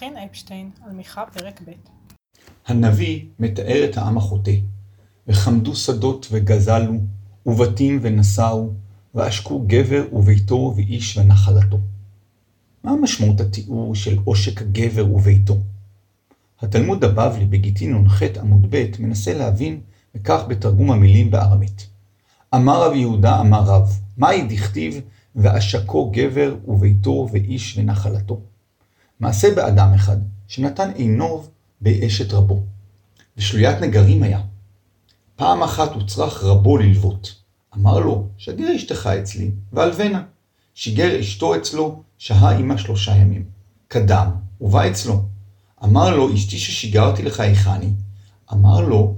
חן אפשטיין על מיכה פרק ב' הנביא מתאר את העם החוטא. וחמדו שדות וגזלו, ובתים ונשאו, ועשקו גבר וביתו ואיש ונחלתו. מה משמעות התיאור של עושק הגבר וביתו? התלמוד הבבלי בגיטין נ"ח עמוד ב' מנסה להבין בכך בתרגום המילים בארמית. אמר רב יהודה אמר רב, מהי דכתיב ועשקו גבר וביתו ואיש ונחלתו? מעשה באדם אחד, שנתן עינו באשת רבו, ושלוית נגרים היה. פעם אחת הוצרך רבו ללוות. אמר לו, שגר אשתך אצלי, והלבנה. שיגר אשתו אצלו, שהה עמה שלושה ימים. קדם, ובא אצלו. אמר לו, אשתי ששיגרתי לך היכני? אמר לו,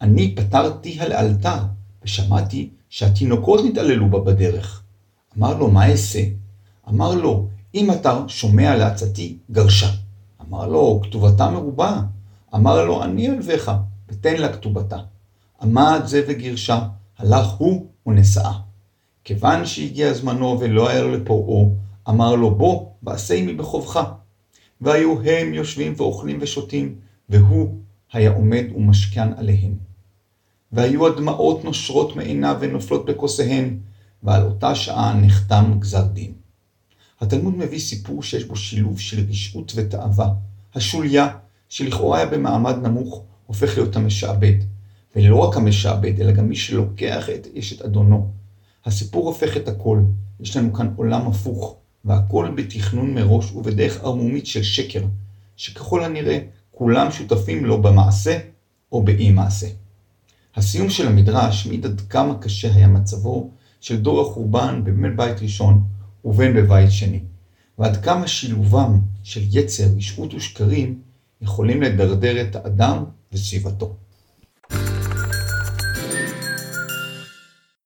אני פטרתי לאלתר, ושמעתי שהתינוקות נתעללו בה בדרך. אמר לו, מה אעשה? אמר לו, אם אתה שומע לעצתי, גרשה. אמר לו, כתובתה מרובה. אמר לו, אני אלוויך, ותן לה כתובתה. עמד זה וגירשה, הלך הוא ונשאה. כיוון שהגיע זמנו ולא היה לו לפורעו, אמר לו, בוא, ועשה עמי בחובך. והיו הם יושבים ואוכלים ושותים, והוא היה עומד ומשכן עליהם. והיו הדמעות נושרות מעיניו ונופלות בכוסיהן, ועל אותה שעה נחתם גזר דין. התלמוד מביא סיפור שיש בו שילוב של רשעות ותאווה. השוליה, שלכאורה היה במעמד נמוך, הופך להיות המשעבד. ולא רק המשעבד, אלא גם מי שלוקח את אשת אדונו. הסיפור הופך את הכל. יש לנו כאן עולם הפוך, והכל בתכנון מראש ובדרך ערמומית של שקר, שככל הנראה כולם שותפים לו במעשה או באי מעשה. הסיום של המדרש מעיד עד כמה קשה היה מצבו של דור החורבן בין בית ראשון ובין בבית שני, ועד כמה שילובם של יצר, רשעות ושקרים יכולים לדרדר את האדם וסביבתו.